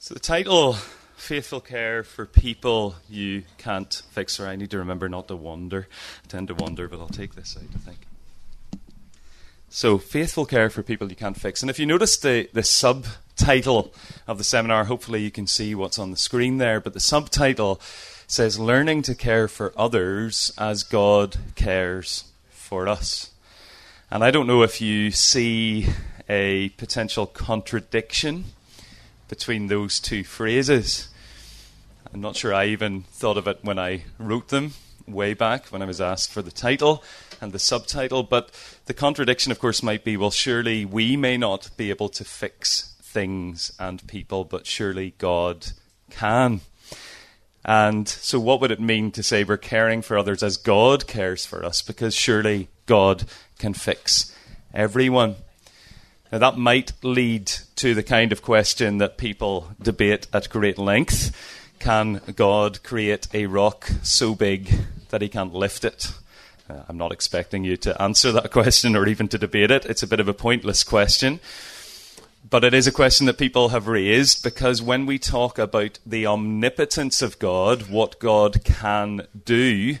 So the title, Faithful Care for People You Can't Fix, or I need to remember not to wander. I tend to wander, but I'll take this out, I think. So, Faithful Care for People You Can't Fix. And if you notice the, the subtitle of the seminar, hopefully you can see what's on the screen there, but the subtitle says Learning to Care for Others as God Cares for Us. And I don't know if you see a potential contradiction between those two phrases. I'm not sure I even thought of it when I wrote them way back when I was asked for the title and the subtitle, but the contradiction, of course, might be well, surely we may not be able to fix things and people, but surely God can. And so, what would it mean to say we're caring for others as God cares for us? Because surely God can fix everyone. Now, that might lead to the kind of question that people debate at great length. Can God create a rock so big that he can't lift it? Uh, I'm not expecting you to answer that question or even to debate it. It's a bit of a pointless question. But it is a question that people have raised because when we talk about the omnipotence of God, what God can do,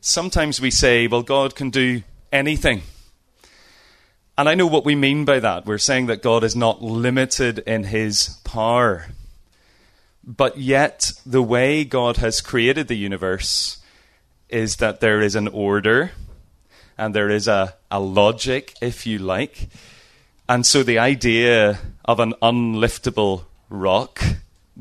sometimes we say, well, God can do anything. And I know what we mean by that. We're saying that God is not limited in his power. But yet, the way God has created the universe is that there is an order and there is a, a logic, if you like. And so the idea of an unliftable rock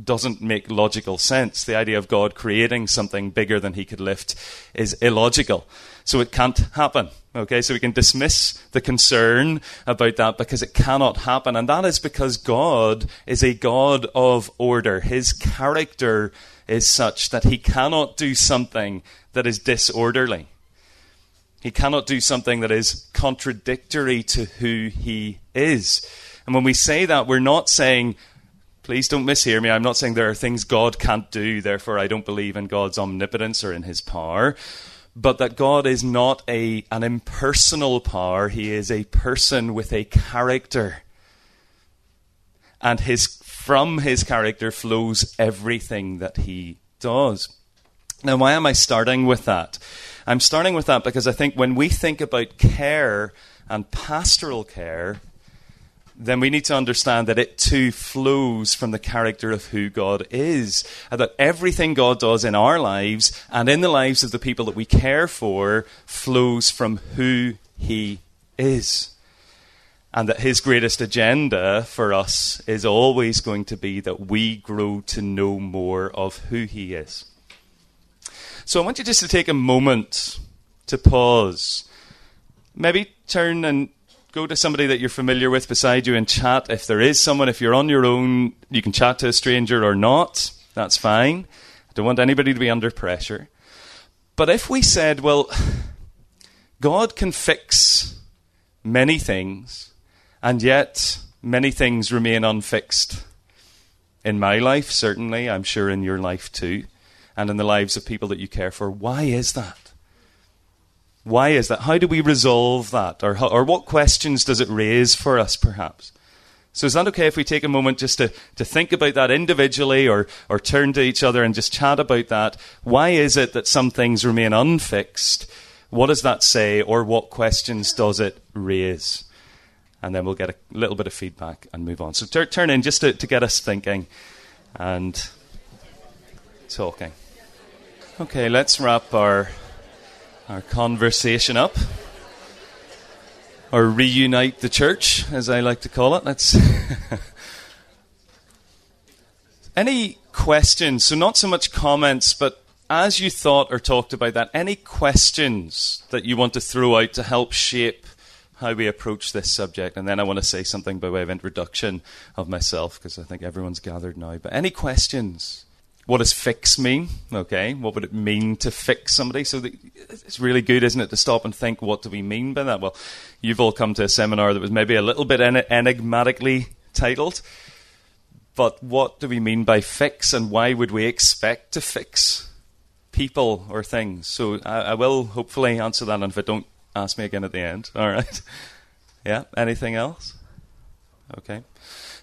doesn't make logical sense. The idea of God creating something bigger than he could lift is illogical. So it can't happen. Okay, so we can dismiss the concern about that because it cannot happen. And that is because God is a God of order. His character is such that he cannot do something that is disorderly. He cannot do something that is contradictory to who he is. And when we say that, we're not saying, please don't mishear me, I'm not saying there are things God can't do, therefore I don't believe in God's omnipotence or in his power but that God is not a, an impersonal power, He is a person with a character. And his, from His character flows everything that He does. Now, why am I starting with that? I'm starting with that because I think when we think about care and pastoral care, then we need to understand that it too flows from the character of who God is. And that everything God does in our lives and in the lives of the people that we care for flows from who He is. And that His greatest agenda for us is always going to be that we grow to know more of who He is. So I want you just to take a moment to pause. Maybe turn and go to somebody that you're familiar with beside you and chat. If there is someone, if you're on your own, you can chat to a stranger or not. That's fine. I don't want anybody to be under pressure. But if we said, well, God can fix many things, and yet many things remain unfixed. In my life, certainly, I'm sure in your life too, and in the lives of people that you care for. Why is that? Why is that? How do we resolve that? Or, or what questions does it raise for us, perhaps? So is that okay if we take a moment just to, to think about that individually or, or turn to each other and just chat about that? Why is it that some things remain unfixed? What does that say or what questions does it raise? And then we'll get a little bit of feedback and move on. So tur- turn in just to, to get us thinking and talking. Okay, let's wrap our our conversation up, or reunite the church, as I like to call it. Let's. any questions? So, not so much comments, but as you thought or talked about that, any questions that you want to throw out to help shape how we approach this subject? And then I want to say something by way of introduction of myself, because I think everyone's gathered now. But any questions? What does fix mean? Okay, what would it mean to fix somebody? So the, it's really good, isn't it, to stop and think, what do we mean by that? Well, you've all come to a seminar that was maybe a little bit enigmatically titled, but what do we mean by fix, and why would we expect to fix people or things? So I, I will hopefully answer that, and if I don't, ask me again at the end. All right. Yeah. Anything else? Okay.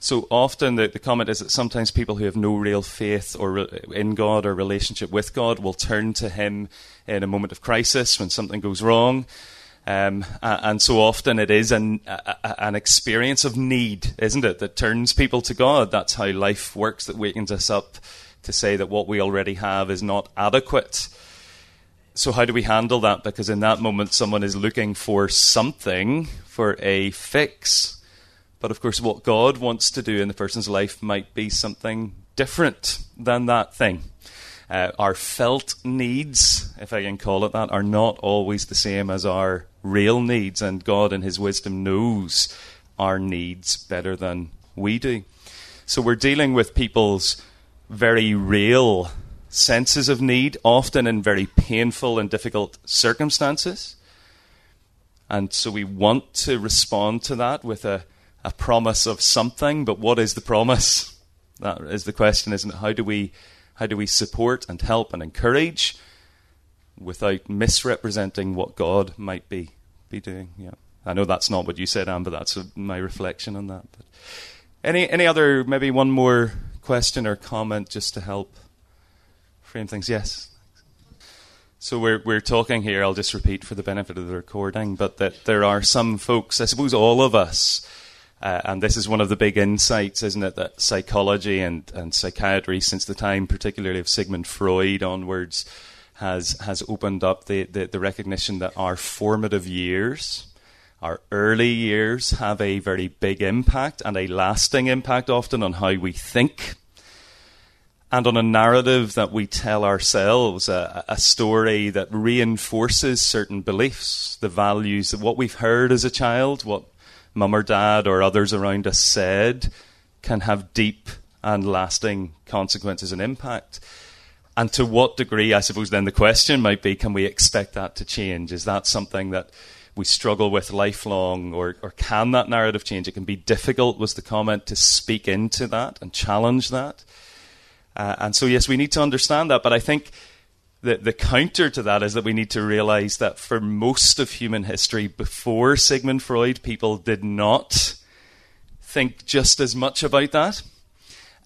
So often the, the comment is that sometimes people who have no real faith or re- in God or relationship with God will turn to Him in a moment of crisis when something goes wrong. Um, and so often it is an, an experience of need, isn't it, that turns people to God. That's how life works, that wakens us up to say that what we already have is not adequate. So, how do we handle that? Because in that moment, someone is looking for something, for a fix. But of course, what God wants to do in the person's life might be something different than that thing. Uh, our felt needs, if I can call it that, are not always the same as our real needs, and God, in His wisdom, knows our needs better than we do. So we're dealing with people's very real senses of need, often in very painful and difficult circumstances. And so we want to respond to that with a, a promise of something, but what is the promise? That is the question, isn't it? How do we how do we support and help and encourage without misrepresenting what God might be be doing? Yeah, I know that's not what you said, Anne, but that's a, my reflection on that. But any any other maybe one more question or comment just to help frame things? Yes. So we're we're talking here. I'll just repeat for the benefit of the recording, but that there are some folks. I suppose all of us uh, and this is one of the big insights, isn't it, that psychology and, and psychiatry, since the time particularly of Sigmund Freud onwards, has, has opened up the, the, the recognition that our formative years, our early years, have a very big impact and a lasting impact often on how we think and on a narrative that we tell ourselves, a, a, story that reinforces certain beliefs, the values, of what we've heard as a child, what mum or dad or others around us said can have deep and lasting consequences and impact. And to what degree, I suppose, then the question might be can we expect that to change? Is that something that we struggle with lifelong, or, or can that narrative change? It can be difficult, was the comment, to speak into that and challenge that. Uh, and so, yes, we need to understand that. But I think the, the counter to that is that we need to realize that for most of human history, before Sigmund Freud, people did not think just as much about that.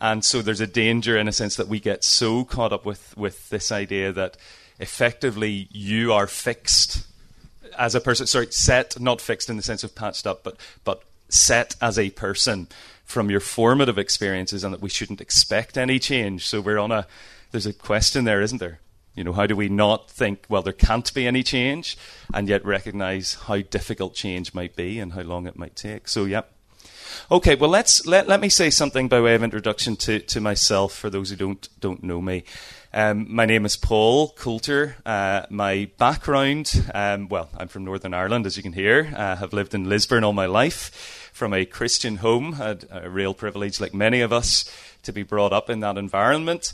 And so there's a danger, in a sense, that we get so caught up with, with this idea that effectively you are fixed as a person. Sorry, set, not fixed in the sense of patched up, but, but set as a person from your formative experiences, and that we shouldn't expect any change. So we're on a, there's a question there, isn't there? You know, how do we not think, well, there can't be any change, and yet recognize how difficult change might be and how long it might take? So, yeah. Okay, well, let's let, let me say something by way of introduction to, to myself for those who don't don't know me. Um, my name is Paul Coulter. Uh, my background, um, well, I'm from Northern Ireland, as you can hear. I uh, have lived in Lisburn all my life from a Christian home. Had a real privilege, like many of us, to be brought up in that environment.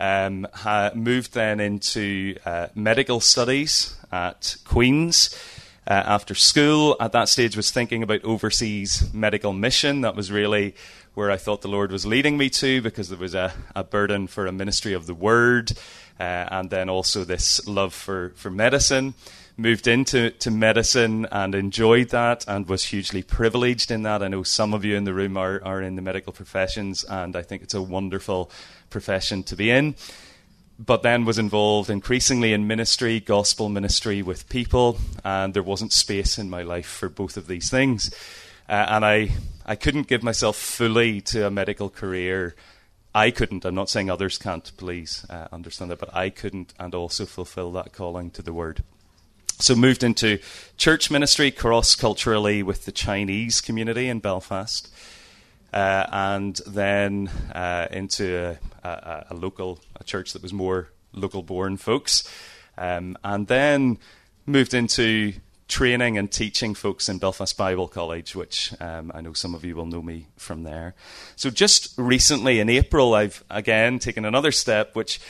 Um, moved then into uh, medical studies at Queen's. Uh, after school, at that stage, was thinking about overseas medical mission. That was really where I thought the Lord was leading me to, because there was a, a burden for a ministry of the Word, uh, and then also this love for for medicine moved into to medicine and enjoyed that and was hugely privileged in that. I know some of you in the room are, are in the medical professions, and I think it's a wonderful profession to be in. But then was involved increasingly in ministry, gospel ministry with people, and there wasn't space in my life for both of these things. Uh, and I, I couldn't give myself fully to a medical career. I couldn't. I'm not saying others can't, please uh, understand that, but I couldn't and also fulfill that calling to the word. So moved into church ministry cross culturally with the Chinese community in Belfast, uh, and then uh, into a, a, a, local a church that was more local born folks, um, and then moved into training and teaching folks in Belfast Bible College, which um, I know some of you will know me from there. So just recently in April, I've again taken another step, which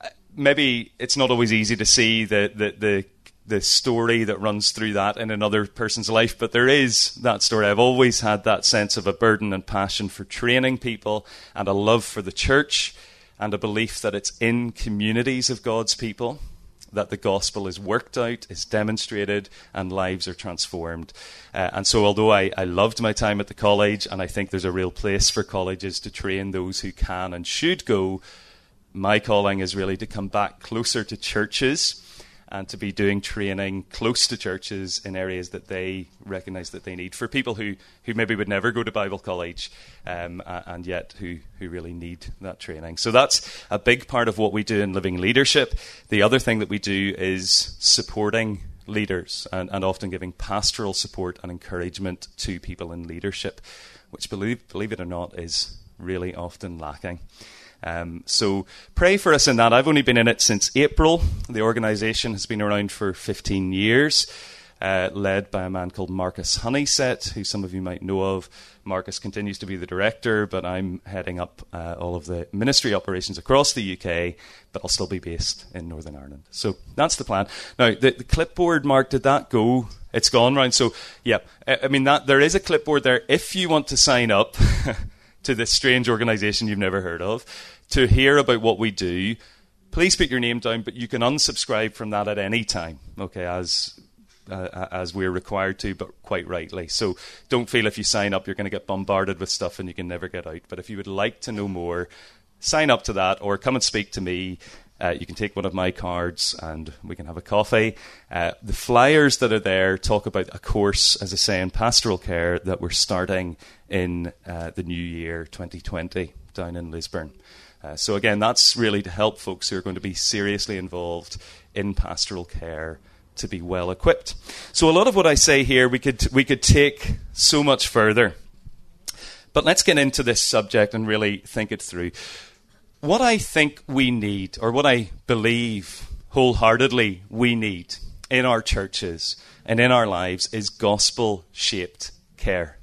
uh, maybe it's not always easy to see the the, the the story that runs through that in another person's life, but there is that story. I've always had that sense of a burden and passion for training people and a love for the church and a belief that it's in communities of God's people that the gospel is worked out, is demonstrated, and lives are transformed. Uh, and so, although I, I loved my time at the college, and I think there's a real place for colleges to train those who can and should go, my calling is really to come back closer to churches and to be doing training close to churches in areas that they recognise that they need for people who, who maybe would never go to Bible college um, and yet who, who really need that training. So that's a big part of what we do in Living Leadership. The other thing that we do is supporting leaders and, and often giving pastoral support and encouragement to people in leadership, which, believe, believe it or not, is really often lacking. Um, so pray for us in that. I've only been in it since April. The organisation has been around for 15 years, uh, led by a man called Marcus Honeysett, who some of you might know of. Marcus continues to be the director, but I'm heading up uh, all of the ministry operations across the UK, but I'll still be based in Northern Ireland. So that's the plan. Now, the, the clipboard, Mark, did that go? It's gone round. So, yeah, I mean, that there is a clipboard there if you want to sign up to this strange organisation you've never heard of to hear about what we do, please put your name down, but you can unsubscribe from that at any time, okay, as uh, as we're required to, but quite rightly. So don't feel if you sign up you're going to get bombarded with stuff and you can never get out. But if you would like to know more, sign up to that or come and speak to me. Uh, you can take one of my cards and we can have a coffee. Uh, the flyers that are there talk about a course, as I say, in pastoral care that we're starting in uh, the new year 2020 down in Lisburn. Uh, so, again, that's really to help folks who are going to be seriously involved in pastoral care to be well equipped. So, a lot of what I say here we could, we could take so much further. But let's get into this subject and really think it through. What I think we need, or what I believe wholeheartedly we need in our churches and in our lives, is gospel shaped care.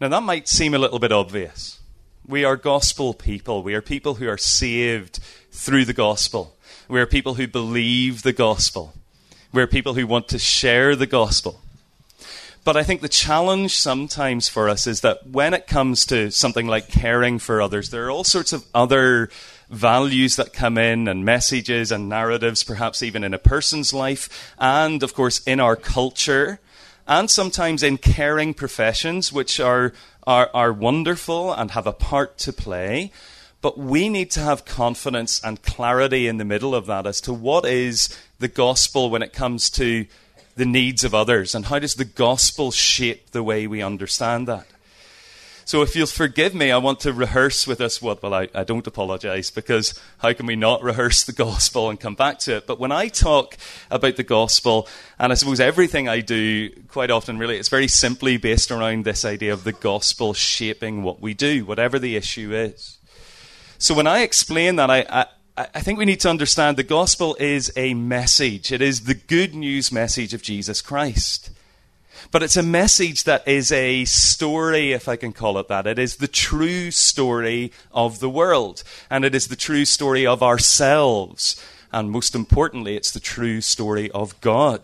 Now, that might seem a little bit obvious. We are gospel people. We are people who are saved through the gospel. We are people who believe the gospel. We are people who want to share the gospel. But I think the challenge sometimes for us is that when it comes to something like caring for others, there are all sorts of other values that come in and messages and narratives, perhaps even in a person's life, and of course in our culture, and sometimes in caring professions, which are are, are wonderful and have a part to play. But we need to have confidence and clarity in the middle of that as to what is the gospel when it comes to the needs of others and how does the gospel shape the way we understand that. So if you'll forgive me, I want to rehearse with us what, well, I, I don't apologize because how can we not rehearse the gospel and come back to it? But when I talk about the gospel, and I suppose everything I do quite often really, it's very simply based around this idea of the gospel shaping what we do, whatever the issue is. So when I explain that, I, I I think we need to understand the gospel is a message. It is the good news message of Jesus Christ. But it's a message that is a story, if I can call it that. It is the true story of the world. And it is the true story of ourselves. And most importantly, it's the true story of God.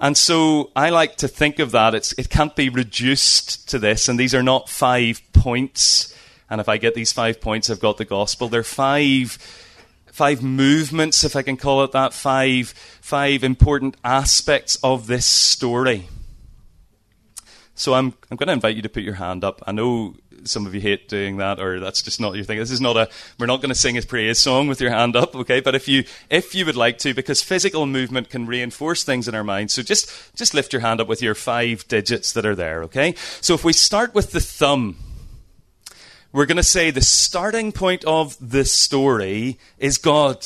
And so I like to think of that. It's, it can't be reduced to this. And these are not five points. And if I get these five points, I've got the gospel. There are five five movements, if I can call it that, five, five important aspects of this story. So I'm, I'm going to invite you to put your hand up. I know some of you hate doing that, or that's just not your thing. This is not a, we're not going to sing a praise song with your hand up, okay? But if you, if you would like to, because physical movement can reinforce things in our minds, so just, just lift your hand up with your five digits that are there, okay? So if we start with the thumb, we're going to say the starting point of this story is God.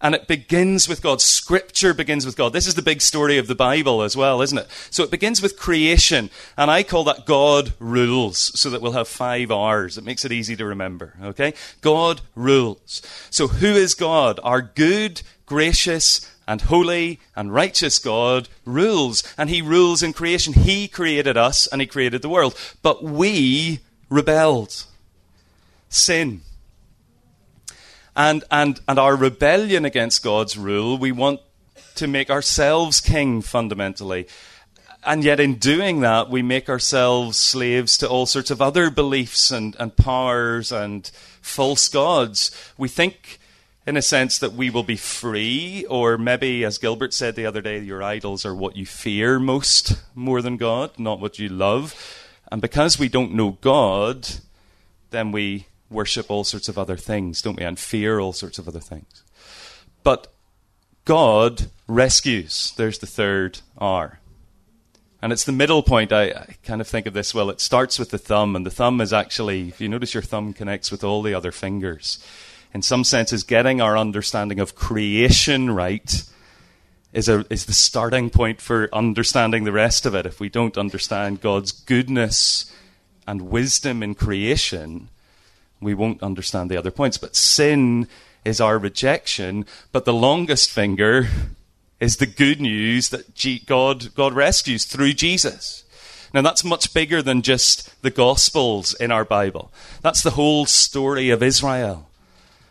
And it begins with God. Scripture begins with God. This is the big story of the Bible as well, isn't it? So it begins with creation. And I call that God rules, so that we'll have five R's. It makes it easy to remember, okay? God rules. So who is God? Our good, gracious, and holy and righteous God rules. And he rules in creation. He created us and he created the world. But we rebelled. Sin. And, and, and our rebellion against God's rule, we want to make ourselves king fundamentally. And yet, in doing that, we make ourselves slaves to all sorts of other beliefs and, and powers and false gods. We think in a sense that we will be free, or maybe, as Gilbert said the other day, your idols are what you fear most more than God, not what you love. And because we don't know God, then we worship all sorts of other things, don't we? And fear all sorts of other things. But God rescues. There's the third R. And it's the middle point. I, I, kind of think of this well, it starts with the thumb, and the thumb is actually, if you notice, your thumb connects with all the other fingers. In some senses, getting our understanding of creation right is, a, is the starting point for understanding the rest of it. If we don't understand God's goodness and wisdom in creation, we won't understand the other points. But sin is our rejection, but the longest finger is the good news that God, God rescues through Jesus. Now, that's much bigger than just the Gospels in our Bible. That's the whole story of Israel,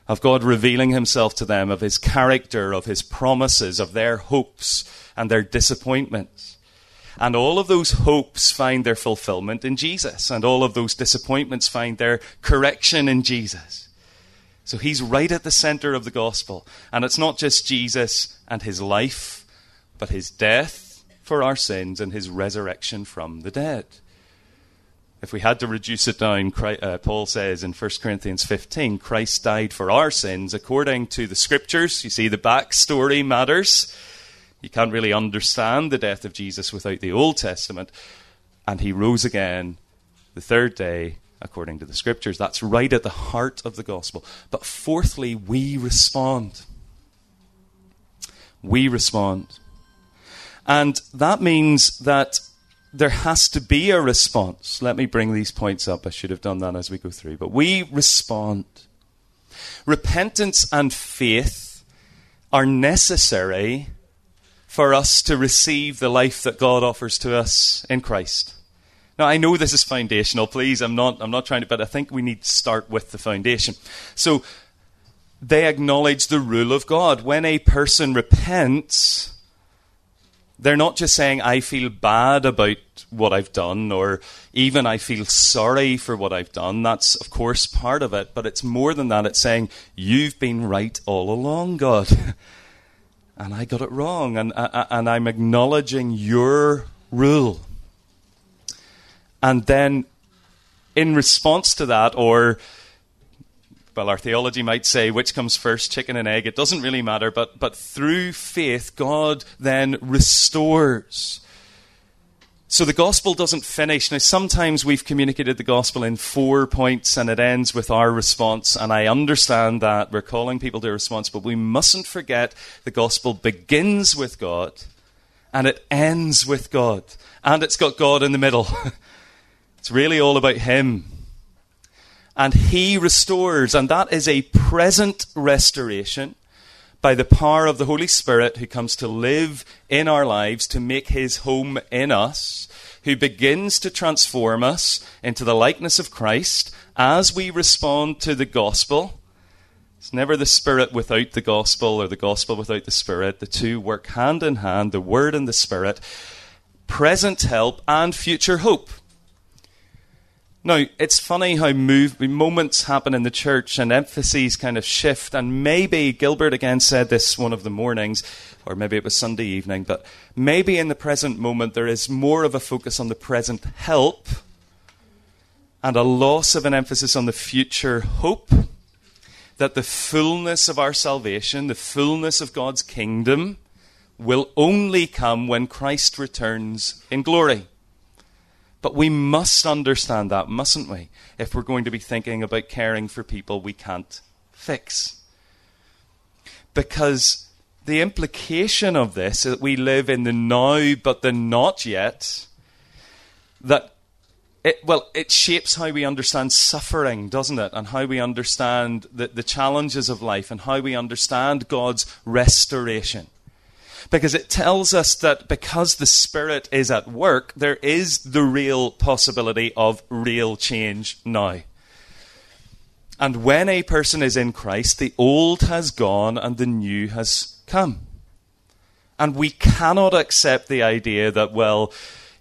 of God revealing himself to them, of his character, of his promises, of their hopes and their disappointments. And all of those hopes find their fulfillment in Jesus, and all of those disappointments find their correction in Jesus. So he's right at the center of the gospel. And it's not just Jesus and his life, but his death for our sins and his resurrection from the dead. If we had to reduce it down, uh, Paul says in 1 Corinthians 15, Christ died for our sins according to the scriptures. You see, the backstory matters. You can't really understand the death of Jesus without the Old Testament. And he rose again the third day according to the scriptures. That's right at the heart of the gospel. But fourthly, we respond. We respond. And that means that there has to be a response. Let me bring these points up. I should have done that as we go through. But we respond. Repentance and faith are necessary for us to receive the life that God offers to us in Christ. Now I know this is foundational. Please, I'm not. I'm not trying to, but I think we need to start with the foundation. So they acknowledge the rule of God. When a person repents, they're not just saying, I feel bad about what I've done, or even I feel sorry for what I've done. That's, of course, part of it, but it's more than that. It's saying, You've been right all along, God. and I got it wrong, and, uh, uh, and I'm acknowledging your rule. And then, in response to that, or well, our theology might say which comes first, chicken and egg. It doesn't really matter, but, but through faith, God then restores. So the gospel doesn't finish. Now, sometimes we've communicated the gospel in four points and it ends with our response, and I understand that. We're calling people to a response, but we mustn't forget the gospel begins with God and it ends with God, and it's got God in the middle. It's really all about Him. And He restores, and that is a present restoration by the power of the Holy Spirit who comes to live in our lives, to make His home in us, who begins to transform us into the likeness of Christ as we respond to the gospel. It's never the Spirit without the gospel or the gospel without the Spirit. The two work hand in hand, the Word and the Spirit. Present help and future hope. Now, it's funny how move, moments happen in the church and emphases kind of shift. And maybe Gilbert again said this one of the mornings, or maybe it was Sunday evening, but maybe in the present moment there is more of a focus on the present help and a loss of an emphasis on the future hope. That the fullness of our salvation, the fullness of God's kingdom, will only come when Christ returns in glory. But we must understand that, mustn't we? If we're going to be thinking about caring for people we can't fix. Because the implication of this is that we live in the now but the not yet, that it, well, it shapes how we understand suffering, doesn't it? And how we understand the, the challenges of life and how we understand God's restoration because it tells us that because the Spirit is at work, there is the real possibility of real change now. And when a person is in Christ, the old has gone and the new has come. And we cannot accept the idea that, well,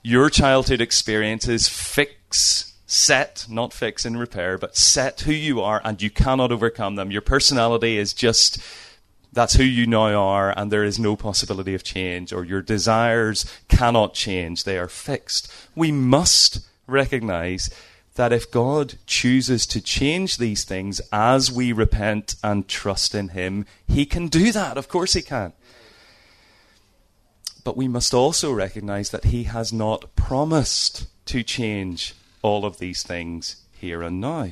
your childhood experiences fix set, not fix and repair, but set who you are, and you cannot overcome them. Your personality is just that's who you now are, and there is no possibility of change, or your desires cannot change. They are fixed. We must recognize that if God chooses to change these things as we repent and trust in Him, He can do that. Of course, He can. But we must also recognize that He has not promised to change all of these things here and now.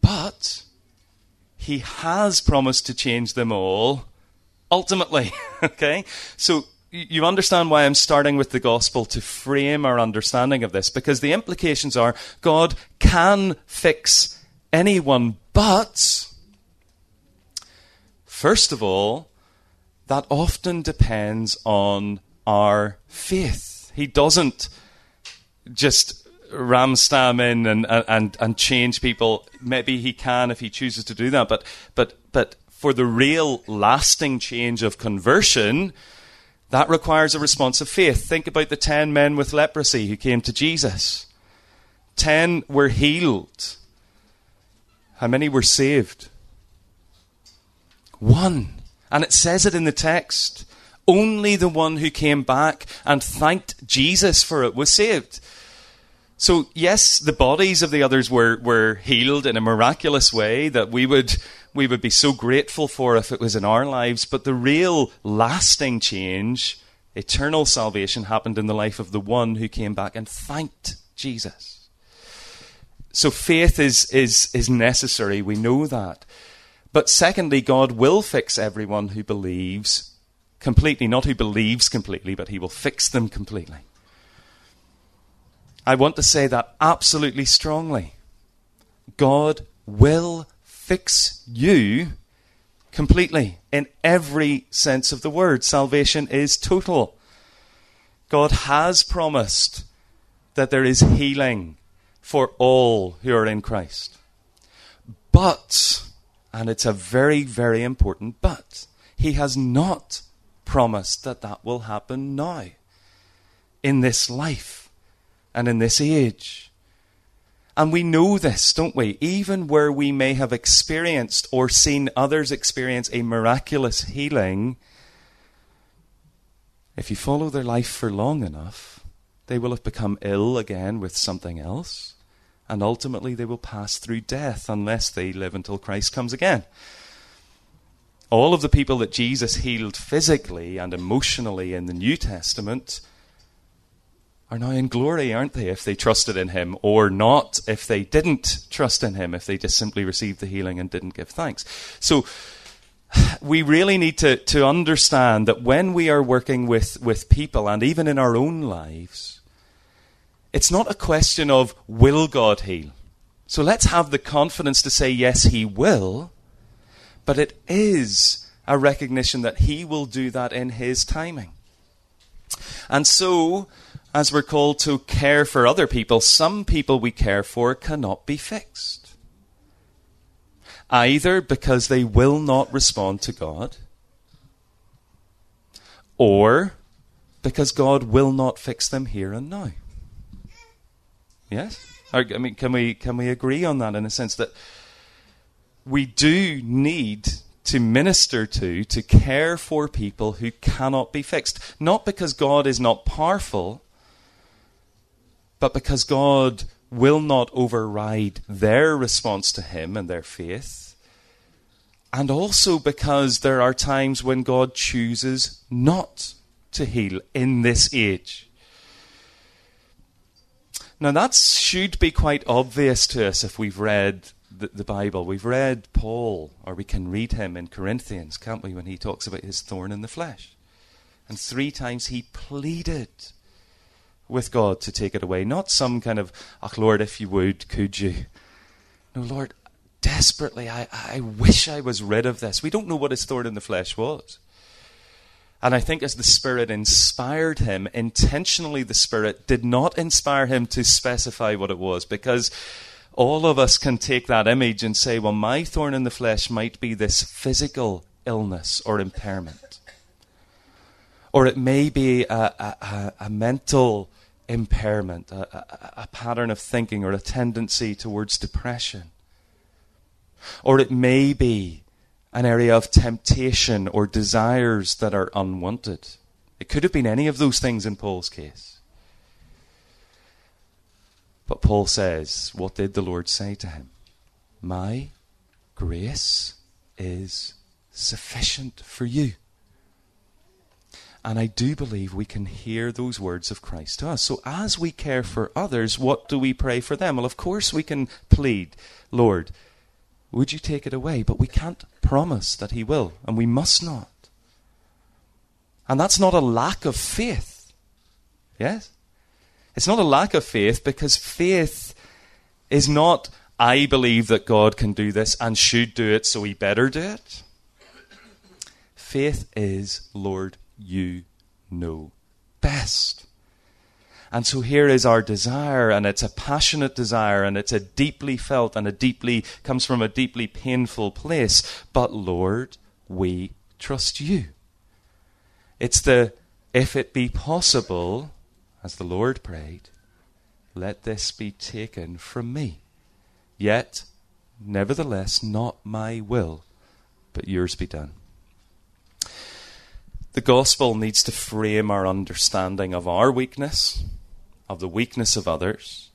But he has promised to change them all ultimately. okay? So you understand why I'm starting with the gospel to frame our understanding of this, because the implications are God can fix anyone, but first of all, that often depends on our faith. He doesn't just ram stam in and, and, and change people. Maybe he can if he chooses to do that. But, but, but for the real lasting change of conversion, that requires a response of faith. Think about the ten men with leprosy who came to Jesus. Ten were healed. How many were saved? One. And it says it in the text. Only the one who came back and thanked Jesus for it was saved. So, yes, the bodies of the others were, were healed in a miraculous way that we would, we would be so grateful for if it was in our lives, but the real lasting change, eternal salvation, happened in the life of the one who came back and thanked Jesus. So, faith is, is, is necessary. We know that. But secondly, God will fix everyone who believes completely. Not who believes completely, but He will fix them completely. I want to say that absolutely strongly. God will fix you completely in every sense of the word. Salvation is total. God has promised that there is healing for all who are in Christ. But, and it's a very, very important but, He has not promised that that will happen now, in this life and in this age. And we know this, don't we? Even where we may have experienced or seen others experience a miraculous healing, if you follow their life for long enough, they will have become ill again with something else, and ultimately they will pass through death unless they live until Christ comes again. All of the people that Jesus healed physically and emotionally in the New Testament are now in glory, aren't they, if they trusted in him, or not if they didn't trust in him, if they just simply received the healing and didn't give thanks. So we really need to, to understand that when we are working with, with people and even in our own lives, it's not a question of will God heal. So let's have the confidence to say, yes, he will, but it is a recognition that he will do that in his timing. And so as we're called to care for other people, some people we care for cannot be fixed. Either because they will not respond to God, or because God will not fix them here and now. Yes? I mean, can we, can we agree on that in a sense that we do need to minister to, to care for people who cannot be fixed? Not because God is not powerful but because God will not override their response to Him and their faith, and also because there are times when God chooses not to heal in this age. Now, that should be quite obvious to us if we've read the, the, Bible. We've read Paul, or we can read him in Corinthians, can't we, when he talks about his thorn in the flesh. And three times he pleaded with God to take it away. Not some kind of, oh Lord, if you would, could you? No, Lord, desperately, I, I wish I was rid of this. We don't know what his thorn in the flesh was. And I think as the Spirit inspired him, intentionally the Spirit did not inspire him to specify what it was because all of us can take that image and say, well, my thorn in the flesh might be this physical illness or impairment. Or it may be a, a, a mental impairment, a, a, a pattern of thinking, or a tendency towards depression. Or it may be an area of temptation or desires that are unwanted. It could have been any of those things in Paul's case. But Paul says, What did the Lord say to him? My grace is sufficient for you. And I do believe we can hear those words of Christ to us. So as we care for others, what do we pray for them? Well, of course, we can plead, Lord, would you take it away? But we can't promise that He will, and we must not. And that's not a lack of faith. Yes? It's not a lack of faith because faith is not, I believe that God can do this and should do it, so He better do it. Faith is, Lord, you know best. And so here is our desire, and it's a passionate desire, and it's a deeply felt and a deeply comes from a deeply painful place. But Lord, we trust you. It's the if it be possible, as the Lord prayed, let this be taken from me. Yet, nevertheless, not my will, but yours be done. The gospel needs to frame our understanding of our weakness, of the weakness of others.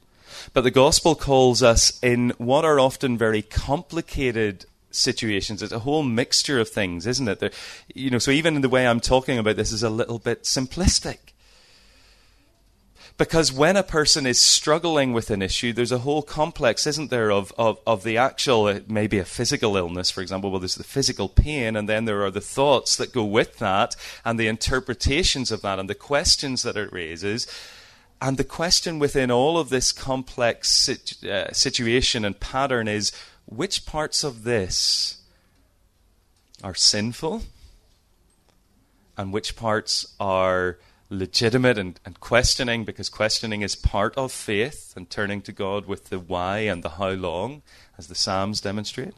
But the gospel calls us in what are often very complicated situations. It's a whole mixture of things, isn't it? you know, so even in the way I'm talking about this is a little bit simplistic. Because when a person is struggling with an issue, there's a whole complex, isn't there, of, of, of the actual, maybe a physical illness, for example, well, there's the physical pain, and then there are the thoughts that go with that, and the interpretations of that, and the questions that it raises. And the question within all of this complex situ- uh, situation and pattern is which parts of this are sinful and which parts are legitimate and, and questioning because questioning is part of faith and turning to God with the why and the how long, as the Psalms demonstrate,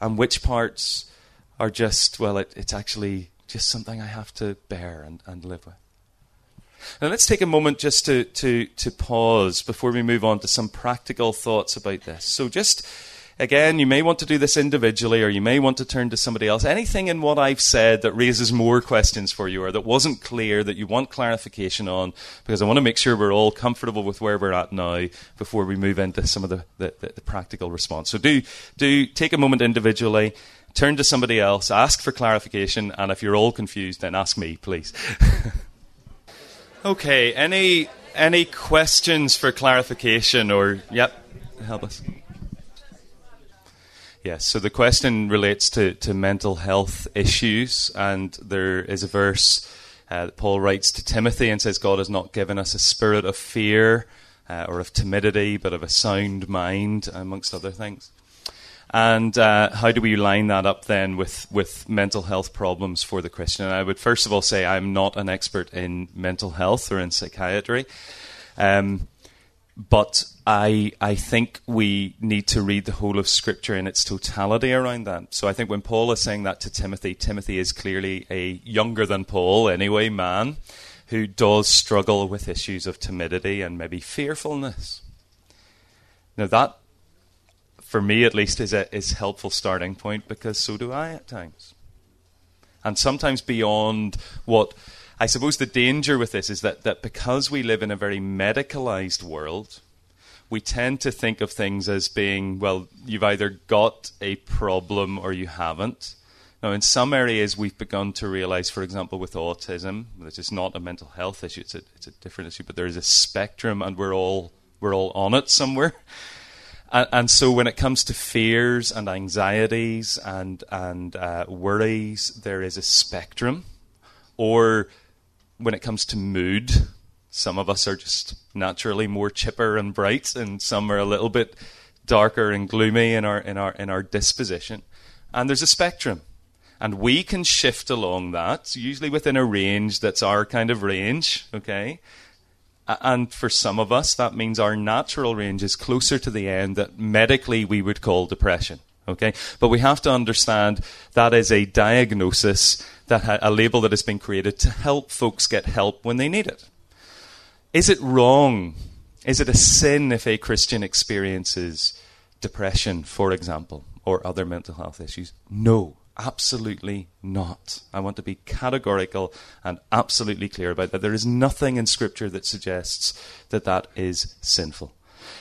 and which parts are just, well, it, it's actually just something I have to bear and, and live with. Now let's take a moment just to, to, to pause before we move on to some practical thoughts about this. So just Again, you may want to do this individually or you may want to turn to somebody else. Anything in what I've said that raises more questions for you or that wasn't clear that you want clarification on, because I want to make sure we're all comfortable with where we're at now before we move into some of the, the, the, practical response. So do, do take a moment individually, turn to somebody else, ask for clarification, and if you're all confused, then ask me, please. okay, any, any questions for clarification or, yep, help us. Yes, so the question relates to, to mental health issues, and there is a verse uh, that Paul writes to Timothy and says, God has not given us a spirit of fear uh, or of timidity, but of a sound mind, amongst other things. And uh, how do we line that up then with, with mental health problems for the Christian? And I would first of all say I'm not an expert in mental health or in psychiatry. Um, but I I think we need to read the whole of Scripture in its totality around that. So I think when Paul is saying that to Timothy, Timothy is clearly a younger than Paul anyway man who does struggle with issues of timidity and maybe fearfulness. Now that, for me at least, is a is helpful starting point because so do I at times, and sometimes beyond what I suppose the danger with this is that, that because we live in a very medicalized world, we tend to think of things as being, well, you've either got a problem or you haven't. Now, in some areas, we've begun to realize, for example, with autism, which is not a mental health issue, it's a, it's a different issue, but there is a spectrum and we're all, we're all on it somewhere. And, and so, when it comes to fears and anxieties and, and uh, worries, there is a spectrum. Or when it comes to mood, some of us are just naturally more chipper and bright, and some are a little bit darker and gloomy in our in our in our disposition. And there's a spectrum. And we can shift along that, usually within a range that's our kind of range, okay? And for some of us, that means our natural range is closer to the end that medically we would call depression. Okay, but we have to understand that is a diagnosis that ha- a label that has been created to help folks get help when they need it. Is it wrong? Is it a sin if a Christian experiences depression, for example, or other mental health issues? No, absolutely not. I want to be categorical and absolutely clear about that. There is nothing in Scripture that suggests that that is sinful.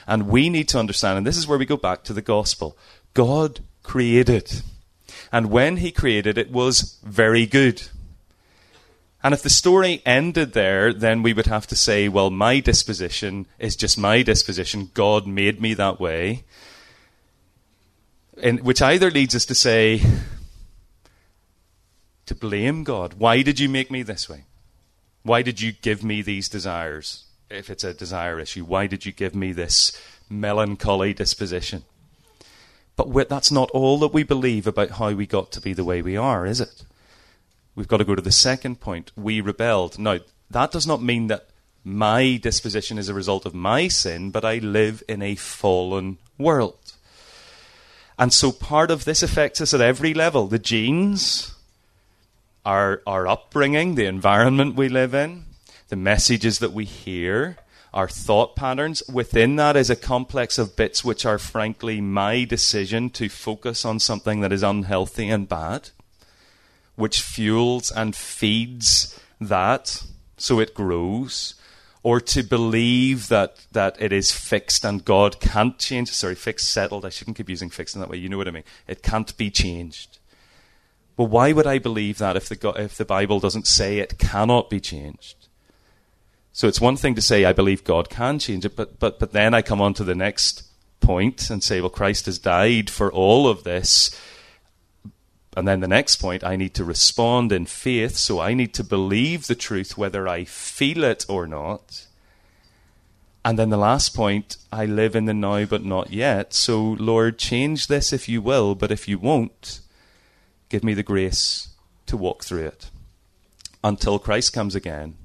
And we need to understand, and this is where we go back to the gospel God created. And when He created, it was very good. And if the story ended there, then we would have to say, well, my disposition is just my disposition. God made me that way. And, which either leads us to say, to blame God. Why did you make me this way? Why did you give me these desires? If it's a desire issue, why did you give me this melancholy disposition? But that's not all that we believe about how we got to be the way we are, is it? We've got to go to the second point. We rebelled. Now, that does not mean that my disposition is a result of my sin, but I live in a fallen world. And so part of this affects us at every level the genes, our, our upbringing, the environment we live in, the messages that we hear, our thought patterns. Within that is a complex of bits which are frankly my decision to focus on something that is unhealthy and bad which fuels and feeds that so it grows, or to believe that, that it is fixed and God can't change. Sorry, fixed, settled. I shouldn't keep using fixed in that way. You know what I mean. It can't be changed. But why would I believe that if the, if the Bible doesn't say it cannot be changed? So it's one thing to say, I believe God can change it, but, but, but then I come on to the next point and say, well, Christ has died for all of this and then the next point, I need to respond in faith, so I need to believe the truth whether I feel it or not. And then the last point, I live in the now but not yet. So, Lord, change this if you will, but if you won't, give me the grace to walk through it until Christ comes again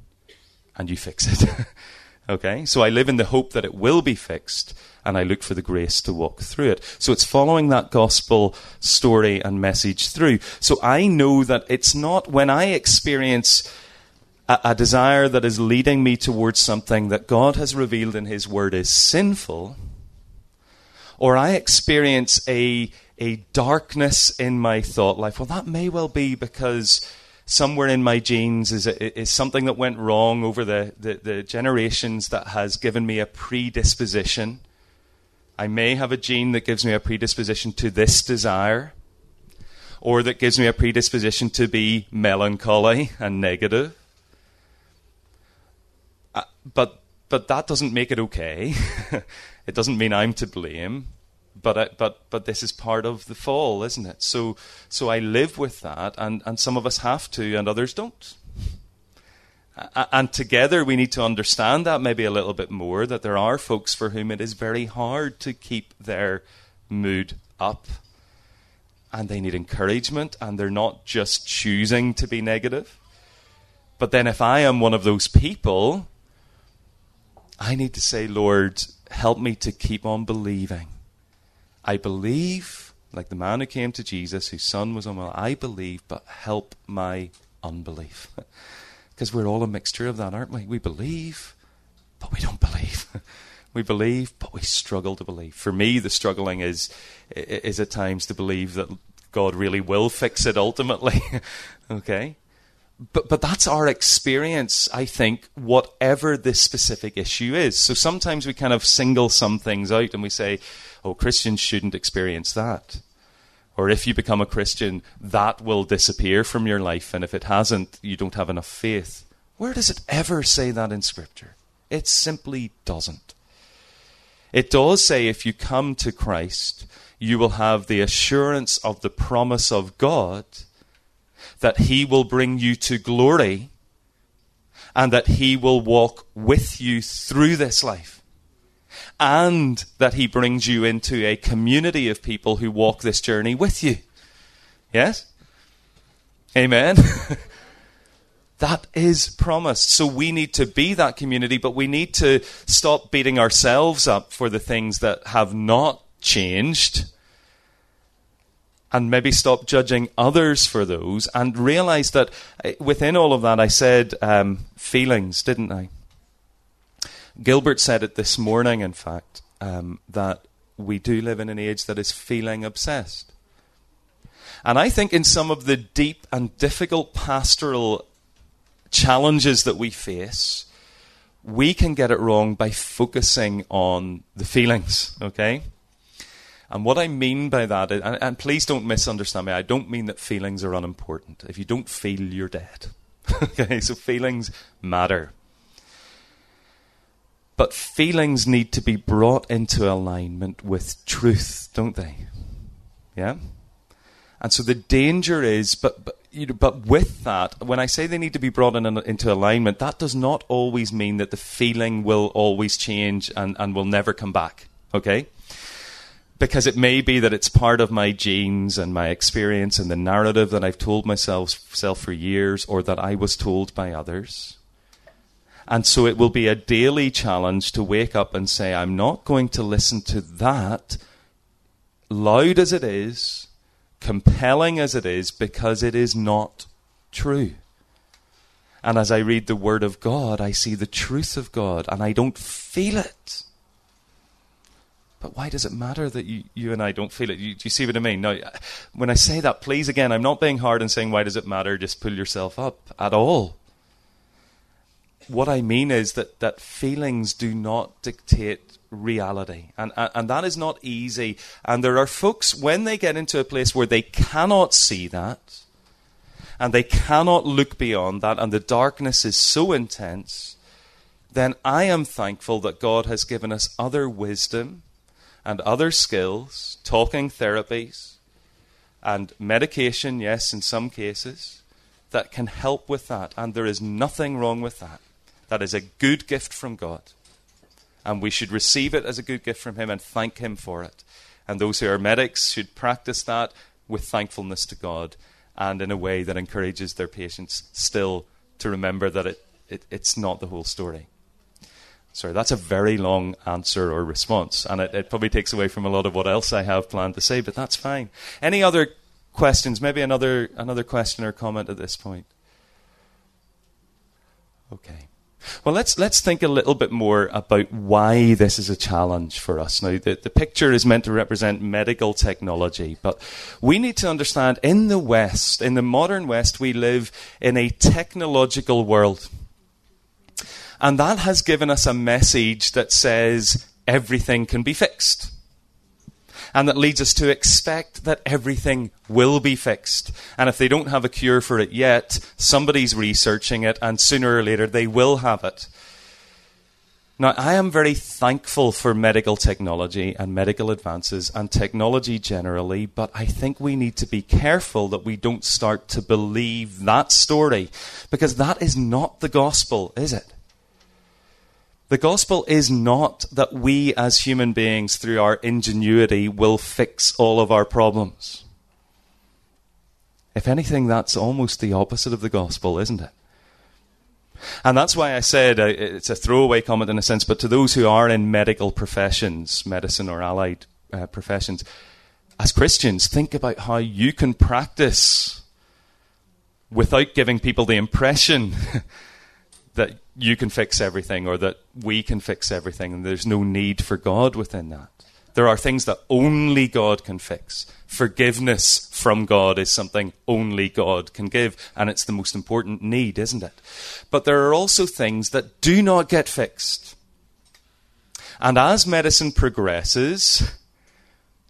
and you fix it. okay? So I live in the hope that it will be fixed and I look for the grace to walk through it. So it's following that gospel story and message through. So I know that it's not when I experience a, a desire that is leading me towards something that God has revealed in His Word is sinful, or I experience a a darkness in my thought life. Well, that may well be because somewhere in my genes is, is something that went wrong over the, the, the, generations that has given me a predisposition I may have a gene that gives me a predisposition to this desire, or that gives me a predisposition to be melancholy and negative. Uh, but but that doesn't make it okay. it doesn't mean I'm to blame. But I, but but this is part of the fall, isn't it? So so I live with that, and, and some of us have to, and others don't and together we need to understand that maybe a little bit more that there are folks for whom it is very hard to keep their mood up and they need encouragement and they're not just choosing to be negative. But then if I am one of those people, I need to say, Lord, help me to keep on believing. I believe, like the man who came to Jesus, whose son was unwell, I believe, but help my unbelief. Because we're all a mixture of that, aren't we? We believe, but we don't believe. we believe, but we struggle to believe. For me, the struggling is is at times to believe that God really will fix it ultimately. okay? But but that's our experience, I think, whatever this specific issue is. So sometimes we kind of single some things out and we say, oh, Christians shouldn't experience that or if you become a Christian, that will disappear from your life, and if it hasn't, you don't have enough faith. Where does it ever say that in Scripture? It simply doesn't. It does say if you come to Christ, you will have the assurance of the promise of God that He will bring you to glory and that He will walk with you through this life and that He brings you into a community of people who walk this journey with you. Yes? Amen. that is promised. So we need to be that community, but we need to stop beating ourselves up for the things that have not changed and maybe stop judging others for those and realize that eh, within all of that, I said um, feelings, didn't I? Gilbert said it this morning, in fact, um, that we do live in an age that is feeling obsessed. And I think in some of the deep and difficult pastoral challenges that we face, we can get it wrong by focusing on the feelings, okay? And what I mean by that, is, and, and, please don't misunderstand me, I don't mean that feelings are unimportant. If you don't feel, you're dead. okay, so feelings matter. But feelings need to be brought into alignment with truth, don't they? Yeah? And so the danger is, but, but, you know, but with that, when I say they need to be brought in, into alignment, that does not always mean that the feeling will always change and, and will never come back. Okay? because it may be that it's part of my genes and my experience and the narrative that I've told myself self for years or that I was told by others. And so it will be a daily challenge to wake up and say, I'm not going to listen to that, loud as it is, compelling as it is, because it is not true. And as I read the Word of God, I see the truth of God, and I don't feel it. But why does it matter that you, you and I don't feel it? You, do you see what I mean? Now, when I say that, please again, I'm not being hard and saying, why does it matter? Just pull yourself up at all. What I mean is that, that feelings do not dictate reality. And, and, and that is not easy. And there are folks, when they get into a place where they cannot see that, and they cannot look beyond that, and the darkness is so intense, then I am thankful that God has given us other wisdom and other skills, talking therapies, and medication, yes, in some cases, that can help with that. And there is nothing wrong with that. That is a good gift from God. And we should receive it as a good gift from Him and thank Him for it. And those who are medics should practice that with thankfulness to God and in a way that encourages their patients still to remember that it, it it's not the whole story. Sorry, that's a very long answer or response, and it, it, probably takes away from a lot of what else I have planned to say, but that's fine. Any other questions? Maybe another another question or comment at this point. Okay. Well, let's let's think a little bit more about why this is a challenge for us. Now, the, the picture is meant to represent medical technology, but we need to understand in the West, in the modern West, we live in a technological world. And that has given us a message that says everything can be fixed. And that leads us to expect that everything will be fixed. And if they don't have a cure for it yet, somebody's researching it, and sooner or later they will have it. Now, I am very thankful for medical technology and medical advances and technology generally, but I think we need to be careful that we don't start to believe that story because that is not the gospel, is it? The gospel is not that we as human beings, through our ingenuity, will fix all of our problems. If anything, that's almost the opposite of the gospel, isn't it? And that's why I said uh, it's a throwaway comment in a sense, but to those who are in medical professions, medicine or allied uh, professions, as Christians, think about how you can practice without giving people the impression that you can fix everything or that we can fix everything and there's no need for God within that. There are things that only God can fix. Forgiveness from God is something only God can give, and it's the most important need, isn't it? But there are also things that do not get fixed. And as medicine progresses,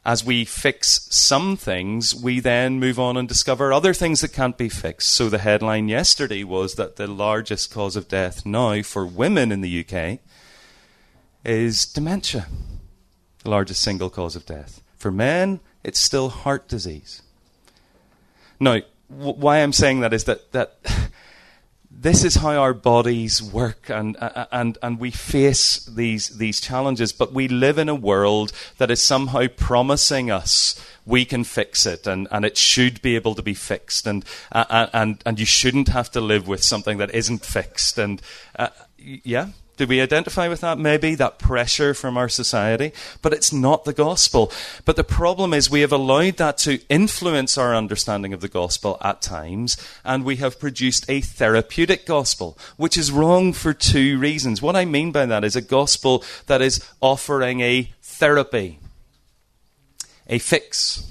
as we fix some things, we then move on and discover other things that can't be fixed. So the headline yesterday was that the largest cause of death now for women in the UK is dementia, the largest single cause of death. For men, it's still heart disease. Now, w- why I'm saying that is that, that this is how our bodies work and, and, and we face these, these challenges, but we live in a world that is somehow promising us we can fix it and, and it should be able to be fixed and, uh, and, and you shouldn't have to live with something that isn't fixed. And uh, yeah, Did we identify with that? Maybe that pressure from our society, but it's not the gospel. But the problem is we have allowed that to influence our understanding of the gospel at times, and we have produced a therapeutic gospel, which is wrong for two reasons. What I mean by that is a gospel that is offering a therapy, a fix.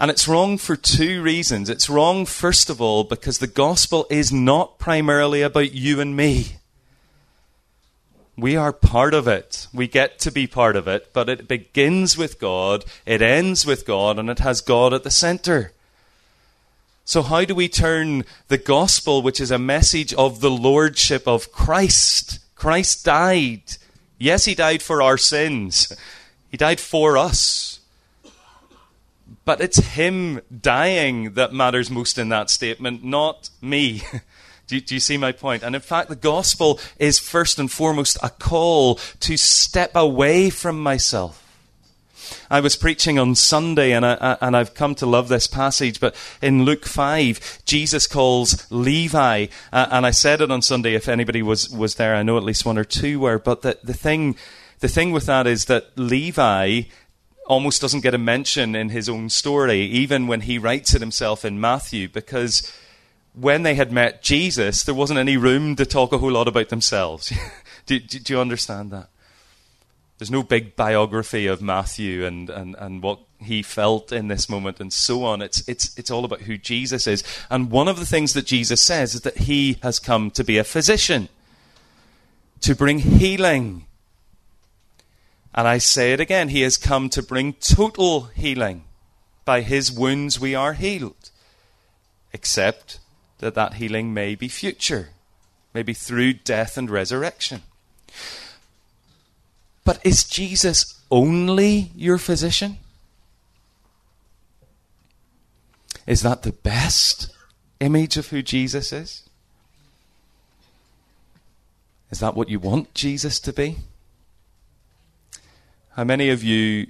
And it's wrong for two reasons. It's wrong, first of all, because the gospel is not primarily about you and me. We are part of it. We get to be part of it, but it begins with God, it ends with God, and it has God at the center. So, how do we turn the gospel, which is a message of the lordship of Christ? Christ died. Yes, he died for our sins, he died for us. But it's him dying that matters most in that statement, not me. Do you, do you, see my point? And in fact, the gospel is first and foremost a call to step away from myself. I was preaching on Sunday, and, I, and I've come to love this passage, but in Luke 5, Jesus calls Levi, uh, and I said it on Sunday if anybody was, was there. I know at least one or two were, but the, the, thing, the thing with that is that Levi almost doesn't get a mention in his own story, even when he writes it himself in Matthew, because when they had met Jesus, there wasn't any room to talk a whole lot about themselves. do, do, do, you understand that? There's no big biography of Matthew and, and, and what he felt in this moment and so on. It's, it's, it's all about who Jesus is. And one of the things that Jesus says is that he has come to be a physician, to bring healing. And I say it again, he has come to bring total healing. By his wounds we are healed. Except that that healing may be future, maybe through death and resurrection. But is Jesus only your physician? Is that the best image of who Jesus is? Is that what you want Jesus to be? How many of you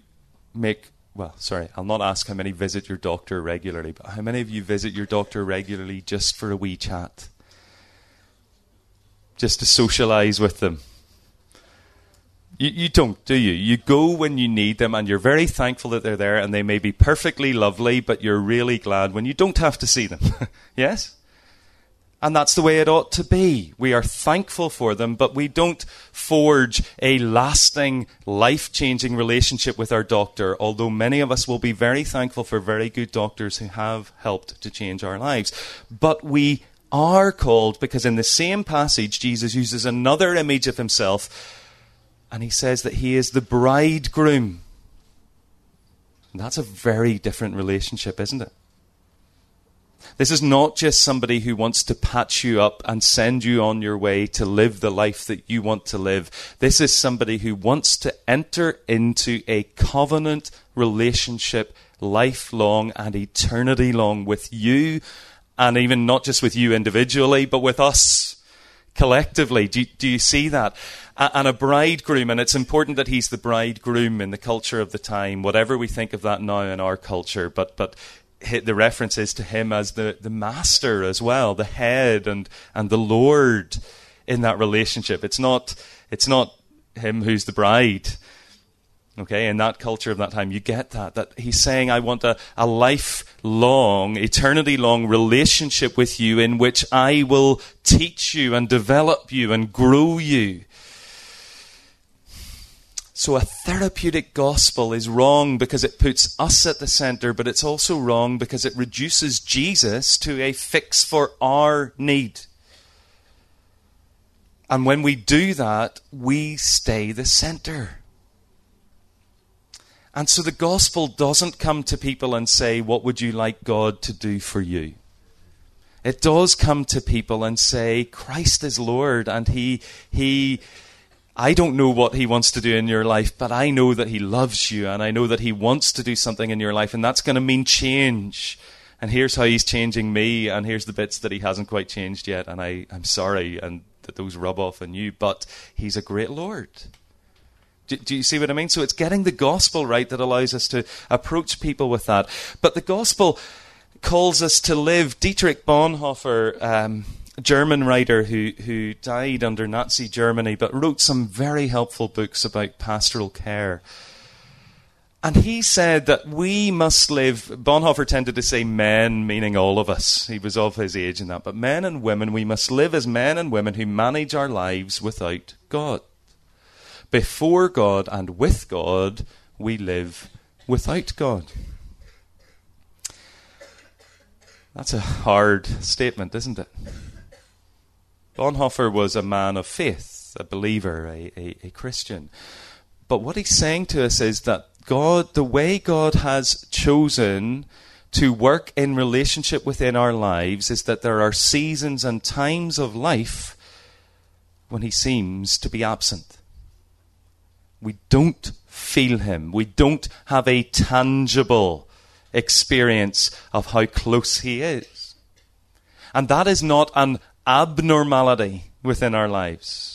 make well, sorry, I'll not ask how many visit your doctor regularly, but how many of you visit your doctor regularly just for a wee chat? Just to socialize with them? You, you don't, do you? You go when you need them and you're very thankful that they're there and they may be perfectly lovely, but you're really glad when you don't have to see them. yes? And that's the way it ought to be. We are thankful for them, but we don't forge a lasting, life changing relationship with our doctor, although many of us will be very thankful for very good doctors who have helped to change our lives. But we are called because in the same passage, Jesus uses another image of himself, and he says that he is the bridegroom. And that's a very different relationship, isn't it? This is not just somebody who wants to patch you up and send you on your way to live the life that you want to live. This is somebody who wants to enter into a covenant relationship lifelong and eternity long with you, and even not just with you individually, but with us collectively. Do, do you see that? and a bridegroom, and it's important that he's the bridegroom in the culture of the time, whatever we think of that now in our culture. But but the references to him as the, the master as well, the head and, and the Lord in that relationship. It's not, it's not him who's the bride. Okay, in that culture of that time, you get that. That he's saying, I want a, a lifelong, eternity long relationship with you in which I will teach you and develop you and grow you so, a therapeutic gospel is wrong because it puts us at the center, but it's also wrong because it reduces Jesus to a fix for our need. And when we do that, we stay the center. And so the gospel doesn't come to people and say, What would you like God to do for you? It does come to people and say, Christ is Lord, and He, he I don't know what he wants to do in your life, but I know that he loves you and I know that he wants to do something in your life, and that's going to mean change. And here's how he's changing me, and here's the bits that he hasn't quite changed yet, and I, I'm sorry, and that those rub off on you, but he's a great Lord. Do, do, you see what I mean? So it's getting the gospel right that allows us to approach people with that. But the gospel calls us to live. Dietrich Bonhoeffer um, German writer who, who died under Nazi Germany but wrote some very helpful books about pastoral care. And he said that we must live. Bonhoeffer tended to say men, meaning all of us. He was of his age in that. But men and women, we must live as men and women who manage our lives without God. Before God and with God, we live without God. That's a hard statement, isn't it? Bonhoeffer was a man of faith, a believer, a, a, a Christian. But what he's saying to us is that God, the way God has chosen to work in relationship within our lives is that there are seasons and times of life when He seems to be absent. We don't feel Him. We don't have a tangible experience of how close He is. And that is not an abnormality within our lives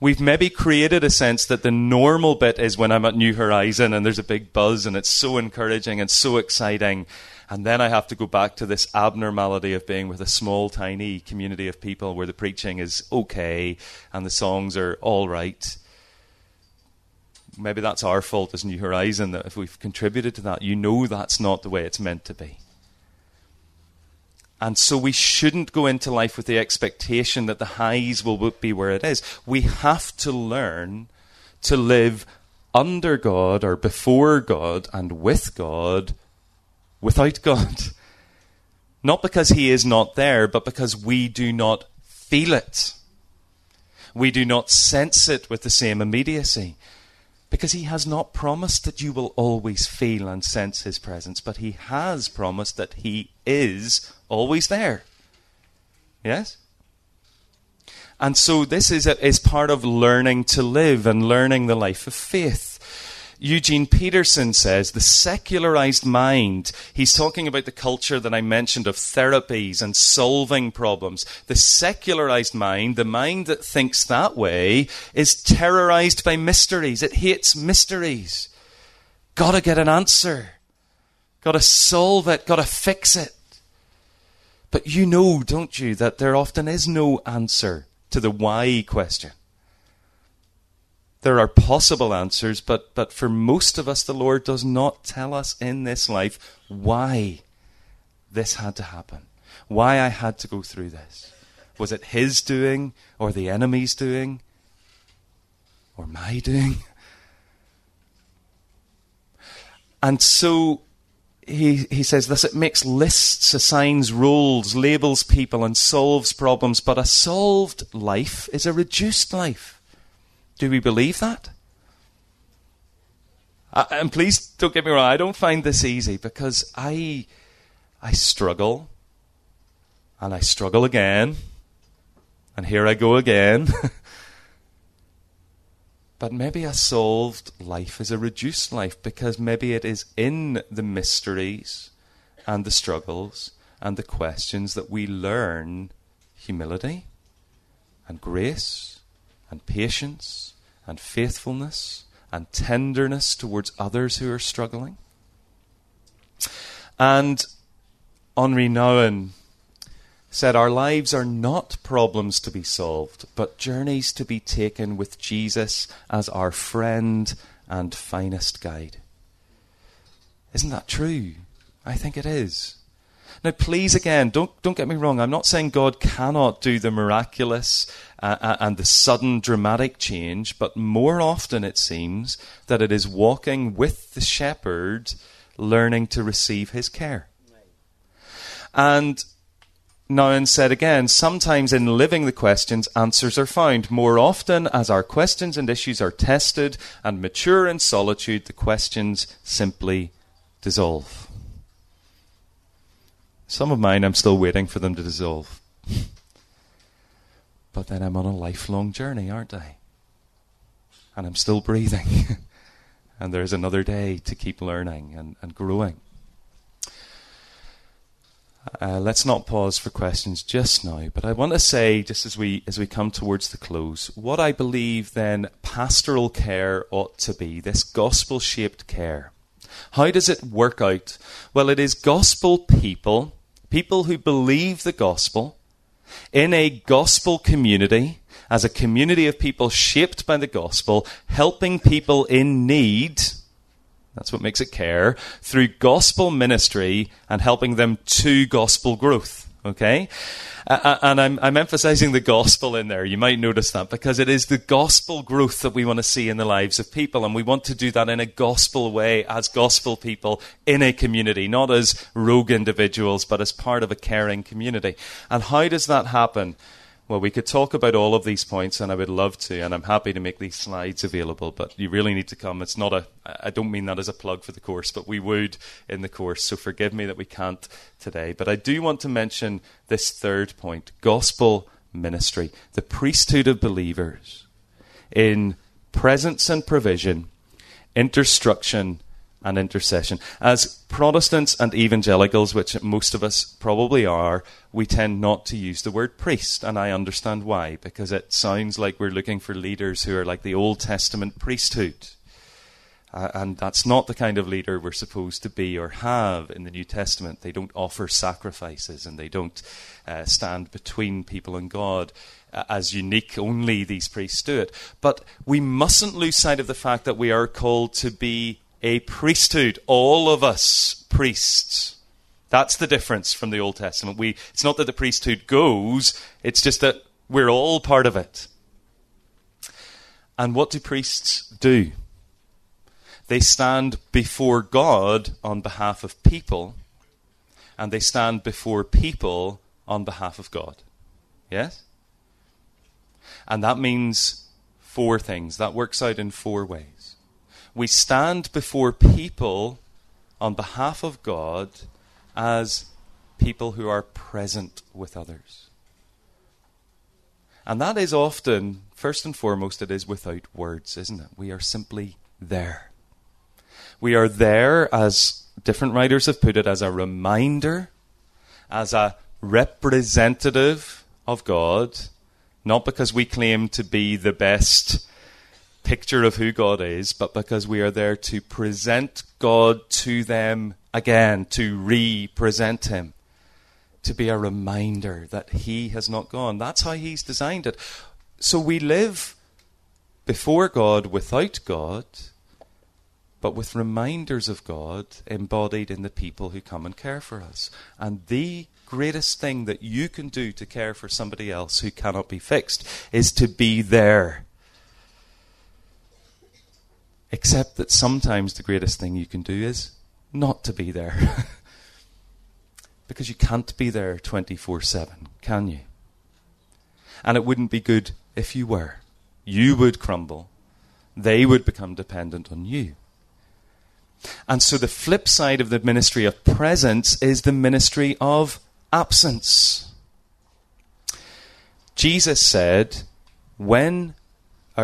we've maybe created a sense that the normal bit is when I'm at New Horizon and there's a big buzz and it's so encouraging and so exciting. And then I have to go back to this abnormality of being with a small, tiny community of people where the preaching is okay and the songs are all right. Maybe that's our fault as New Horizon that if we've contributed to that, you know that's not the way it's meant to be. And so we shouldn't go into life with the expectation that the highs will be where it is. We have to learn to live under God or before God and with God without God. Not because He is not there, but because we do not feel it. We do not sense it with the same immediacy. Because he has not promised that you will always feel and sense his presence, but he has promised that he is always there. Yes? And so this is, a, is part of learning to live and learning the life of faith. Eugene Peterson says the secularized mind, he's talking about the culture that I mentioned of therapies and solving problems. The secularized mind, the mind that thinks that way, is terrorized by mysteries. It hates mysteries. Gotta get an answer. Gotta solve it. Gotta fix it. But you know, don't you, that there often is no answer to the why question there are possible answers, but, but for most of us, the Lord does not tell us in this life why this had to happen, why I had to go through this. Was it His doing, or the enemy's doing, or my doing? And so he, he says this it makes lists, assigns roles, labels people, and solves problems, but a solved life is a reduced life. Do we believe that? Uh, and please don't get me wrong, I don't find this easy because I, I struggle and I struggle again and here I go again. but maybe a solved life is a reduced life because maybe it is in the mysteries and the struggles and the questions that we learn humility and grace and patience and faithfulness and tenderness towards others who are struggling. And Henri Nouwen said, Our lives are not problems to be solved, but journeys to be taken with Jesus as our friend and finest guide. Isn't that true? I think it is. Now, please, again, don't, don't get me wrong. I'm not saying God cannot do the miraculous uh, uh, and the sudden dramatic change, but more often it seems that it is walking with the shepherd, learning to receive his care. And Nouwen said again, sometimes in living the questions, answers are found. More often, as our questions and issues are tested and mature in solitude, the questions simply dissolve. Some of mine I'm still waiting for them to dissolve. but then I'm on a lifelong journey, aren't I? And I'm still breathing. and there's another day to keep learning and, and growing. Uh, let's not pause for questions just now, but I want to say, just as we as we come towards the close, what I believe then pastoral care ought to be this gospel shaped care. How does it work out? Well, it is gospel people people who believe the gospel, in a gospel community, as a community of people shaped by the gospel, helping people in need. That's what makes it care through gospel ministry and helping them to gospel growth. Okay? And I'm, I'm emphasizing the gospel in there. You might notice that because it is the gospel growth that we want to see in the lives of people. And we want to do that in a gospel way as gospel people in a community, not as rogue individuals, but as part of a caring community. And how does that happen? Well, we could talk about all of these points, and I would love to, and I'm happy to make these slides available. But you really need to come. It's not a. I don't mean that as a plug for the course, but we would in the course. So forgive me that we can't today. But I do want to mention this third point: gospel ministry, the priesthood of believers, in presence and provision, instruction and intercession. As Protestants and evangelicals, which most of us probably are, we tend not to use the word priest, and I understand why, because it sounds like we're looking for leaders who are like the Old Testament priesthood. Uh, and that's not the kind of leader we're supposed to be or have in the New Testament. They don't offer sacrifices and they don't uh, stand between people and God uh, as unique. Only these priests do it. But we mustn't lose sight of the fact that we are called to be a priesthood. All of us priests. That's the difference from the Old Testament. We, it's not that the priesthood goes, it's just that we're all part of it. And what do priests do? They stand before God on behalf of people, and they stand before people on behalf of God. Yes? And that means four things. That works out in four ways we stand before people on behalf of God as people who are present with others. And that is often, first and foremost, it is without words, isn't it? We are simply there. We are there, as different writers have put it, as a reminder, as a representative of God, not because we claim to be the best picture of who God is, but because we are there to present God to them again, to represent Him, to be a reminder that He has not gone. That's how He's designed it. So we live before God without God, but with reminders of God embodied in the people who come and care for us. And the greatest thing that you can do to care for somebody else who cannot be fixed is to be there Except that sometimes the greatest thing you can do is not to be there. because you can't be there 24 7, can you? And it wouldn't be good if you were. You would crumble, they would become dependent on you. And so the flip side of the ministry of presence is the ministry of absence. Jesus said, When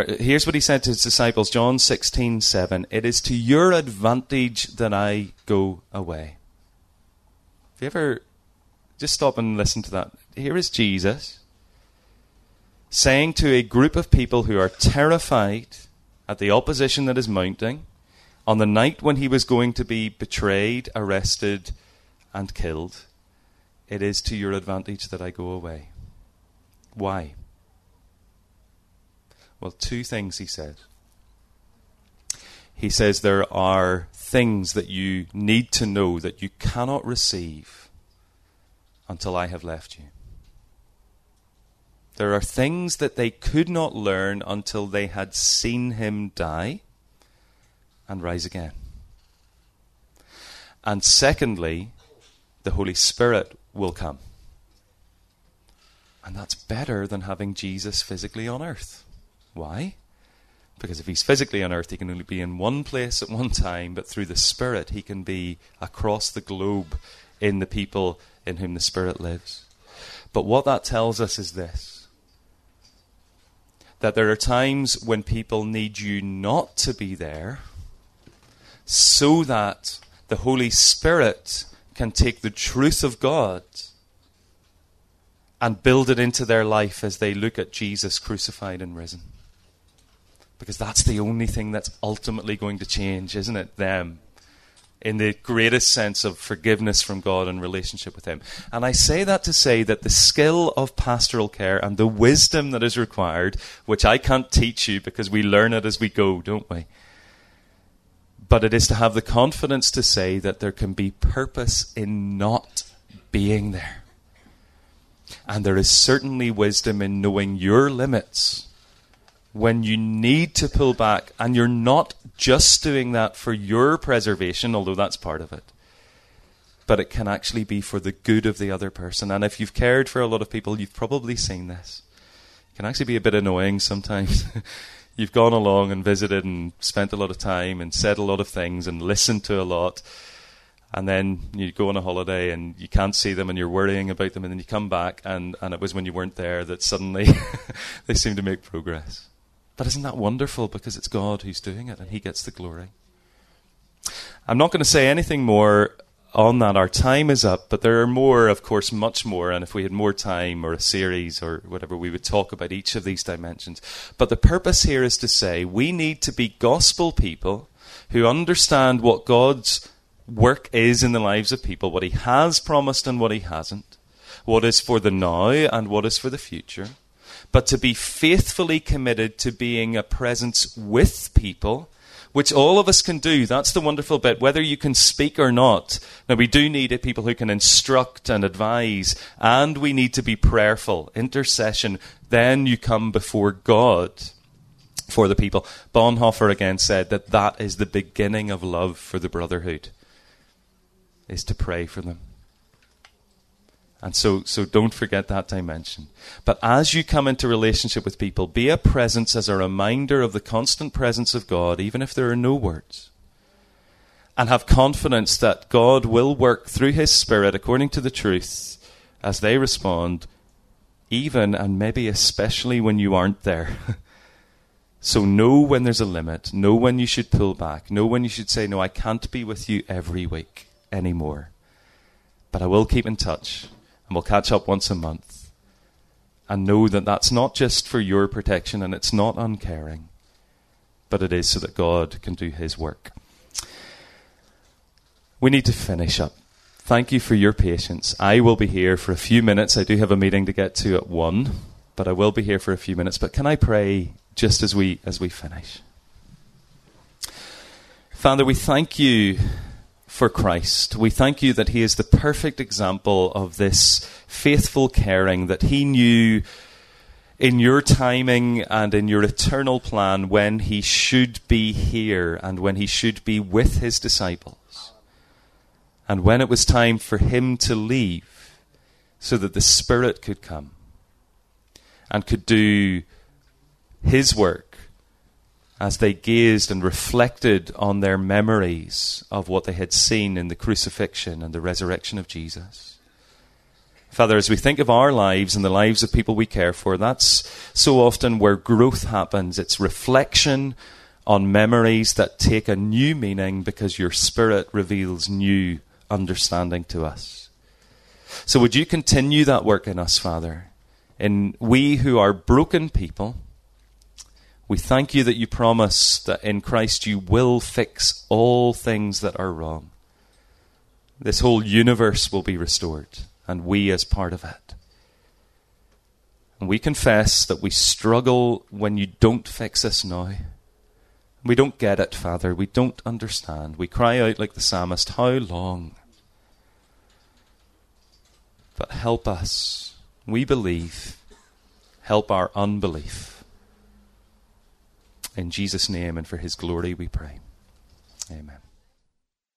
here's what he said to his disciples, John 16, 7. It is to your advantage that I go away. Have you ever just stop and listen to that? Here is Jesus saying to a group of people who are terrified at the opposition that is mounting on the night when he was going to be betrayed, arrested, and killed, it is to your advantage that I go away. Why? Well, two things he said. He says there are things that you need to know that you cannot receive until I have left you. There are things that they could not learn until they had seen him die and rise again. And secondly, the Holy Spirit will come. And that's better than having Jesus physically on earth. Why? Because if he's physically on earth, he can only be in one place at one time, but through the Spirit, he can be across the globe in the people in whom the Spirit lives. But what that tells us is this that there are times when people need you not to be there so that the Holy Spirit can take the truth of God and build it into their life as they look at Jesus crucified and risen. Because that's the only thing that's ultimately going to change, isn't it? Them. in the greatest sense of forgiveness from God and relationship with Him. And I say that to say that the skill of pastoral care and the wisdom that is required, which I can't teach you because we learn it as we go, don't we? But it is to have the confidence to say that there can be purpose in not being there. And there is certainly wisdom in knowing your limits when you need to pull back, and you're not just doing that for your preservation, although that's part of it, but it can actually be for the good of the other person. And if you've cared for a lot of people, you've probably seen this. It can actually be a bit annoying sometimes. you've gone along and visited and spent a lot of time and said a lot of things and listened to a lot. And then you go on a holiday and you can't see them and you're worrying about them, and then you come back, and, and it was when you weren't there that suddenly they seem to make progress. But isn't that wonderful? Because it's God who's doing it and He gets the glory. I'm not going to say anything more on that. Our time is up, but there are more, of course, much more. And if we had more time or a series or whatever, we would talk about each of these dimensions. But the purpose here is to say we need to be gospel people who understand what God's work is in the lives of people, what He has promised and what He hasn't, what is for the now and what is for the future but to be faithfully committed to being a presence with people, which all of us can do. That's the wonderful bit, whether you can speak or not. Now, we do need people who can instruct and advise, and we need to be prayerful, intercession. Then you come before God for the people. Bonhoeffer again said that that is the beginning of love for the brotherhood, is to pray for them. And so, so don't forget that dimension. But as you come into relationship with people, be a presence as a reminder of the constant presence of God, even if there are no words. And have confidence that God will work through His Spirit according to the truth as they respond, even and maybe especially when you aren't there. so know when there's a limit, know when you should pull back, know when you should say, No, I can't be with you every week anymore. But I will keep in touch and we'll catch up once a month. And know that that's not just for your protection and it's not uncaring, but it is so that God can do His work. We need to finish up. Thank you for your patience. I will be here for a few minutes. I do have a meeting to get to at 1, but I will be here for a few minutes. But can I pray just as we as we finish? Father, we thank you for Christ. We thank you that He is the perfect example of this faithful caring, that He knew in your timing and in your eternal plan when He should be here and when He should be with His disciples. And when it was time for Him to leave so that the Spirit could come and could do His work as they gazed and reflected on their memories of what they had seen in the crucifixion and the resurrection of Jesus. Father, as we think of our lives and the lives of people we care for, that's so often where growth happens. It's reflection on memories that take a new meaning because your Spirit reveals new understanding to us. So would you continue that work in us, Father? In we who are broken people, we thank you that you promise that in Christ you will fix all things that are wrong. This whole universe will be restored, and we as part of it. And we confess that we struggle when you don't fix us now. We don't get it, Father. We don't understand. We cry out like the psalmist, How long? But help us. We believe. Help our unbelief. In Jesus' name and for his glory we pray. Amen.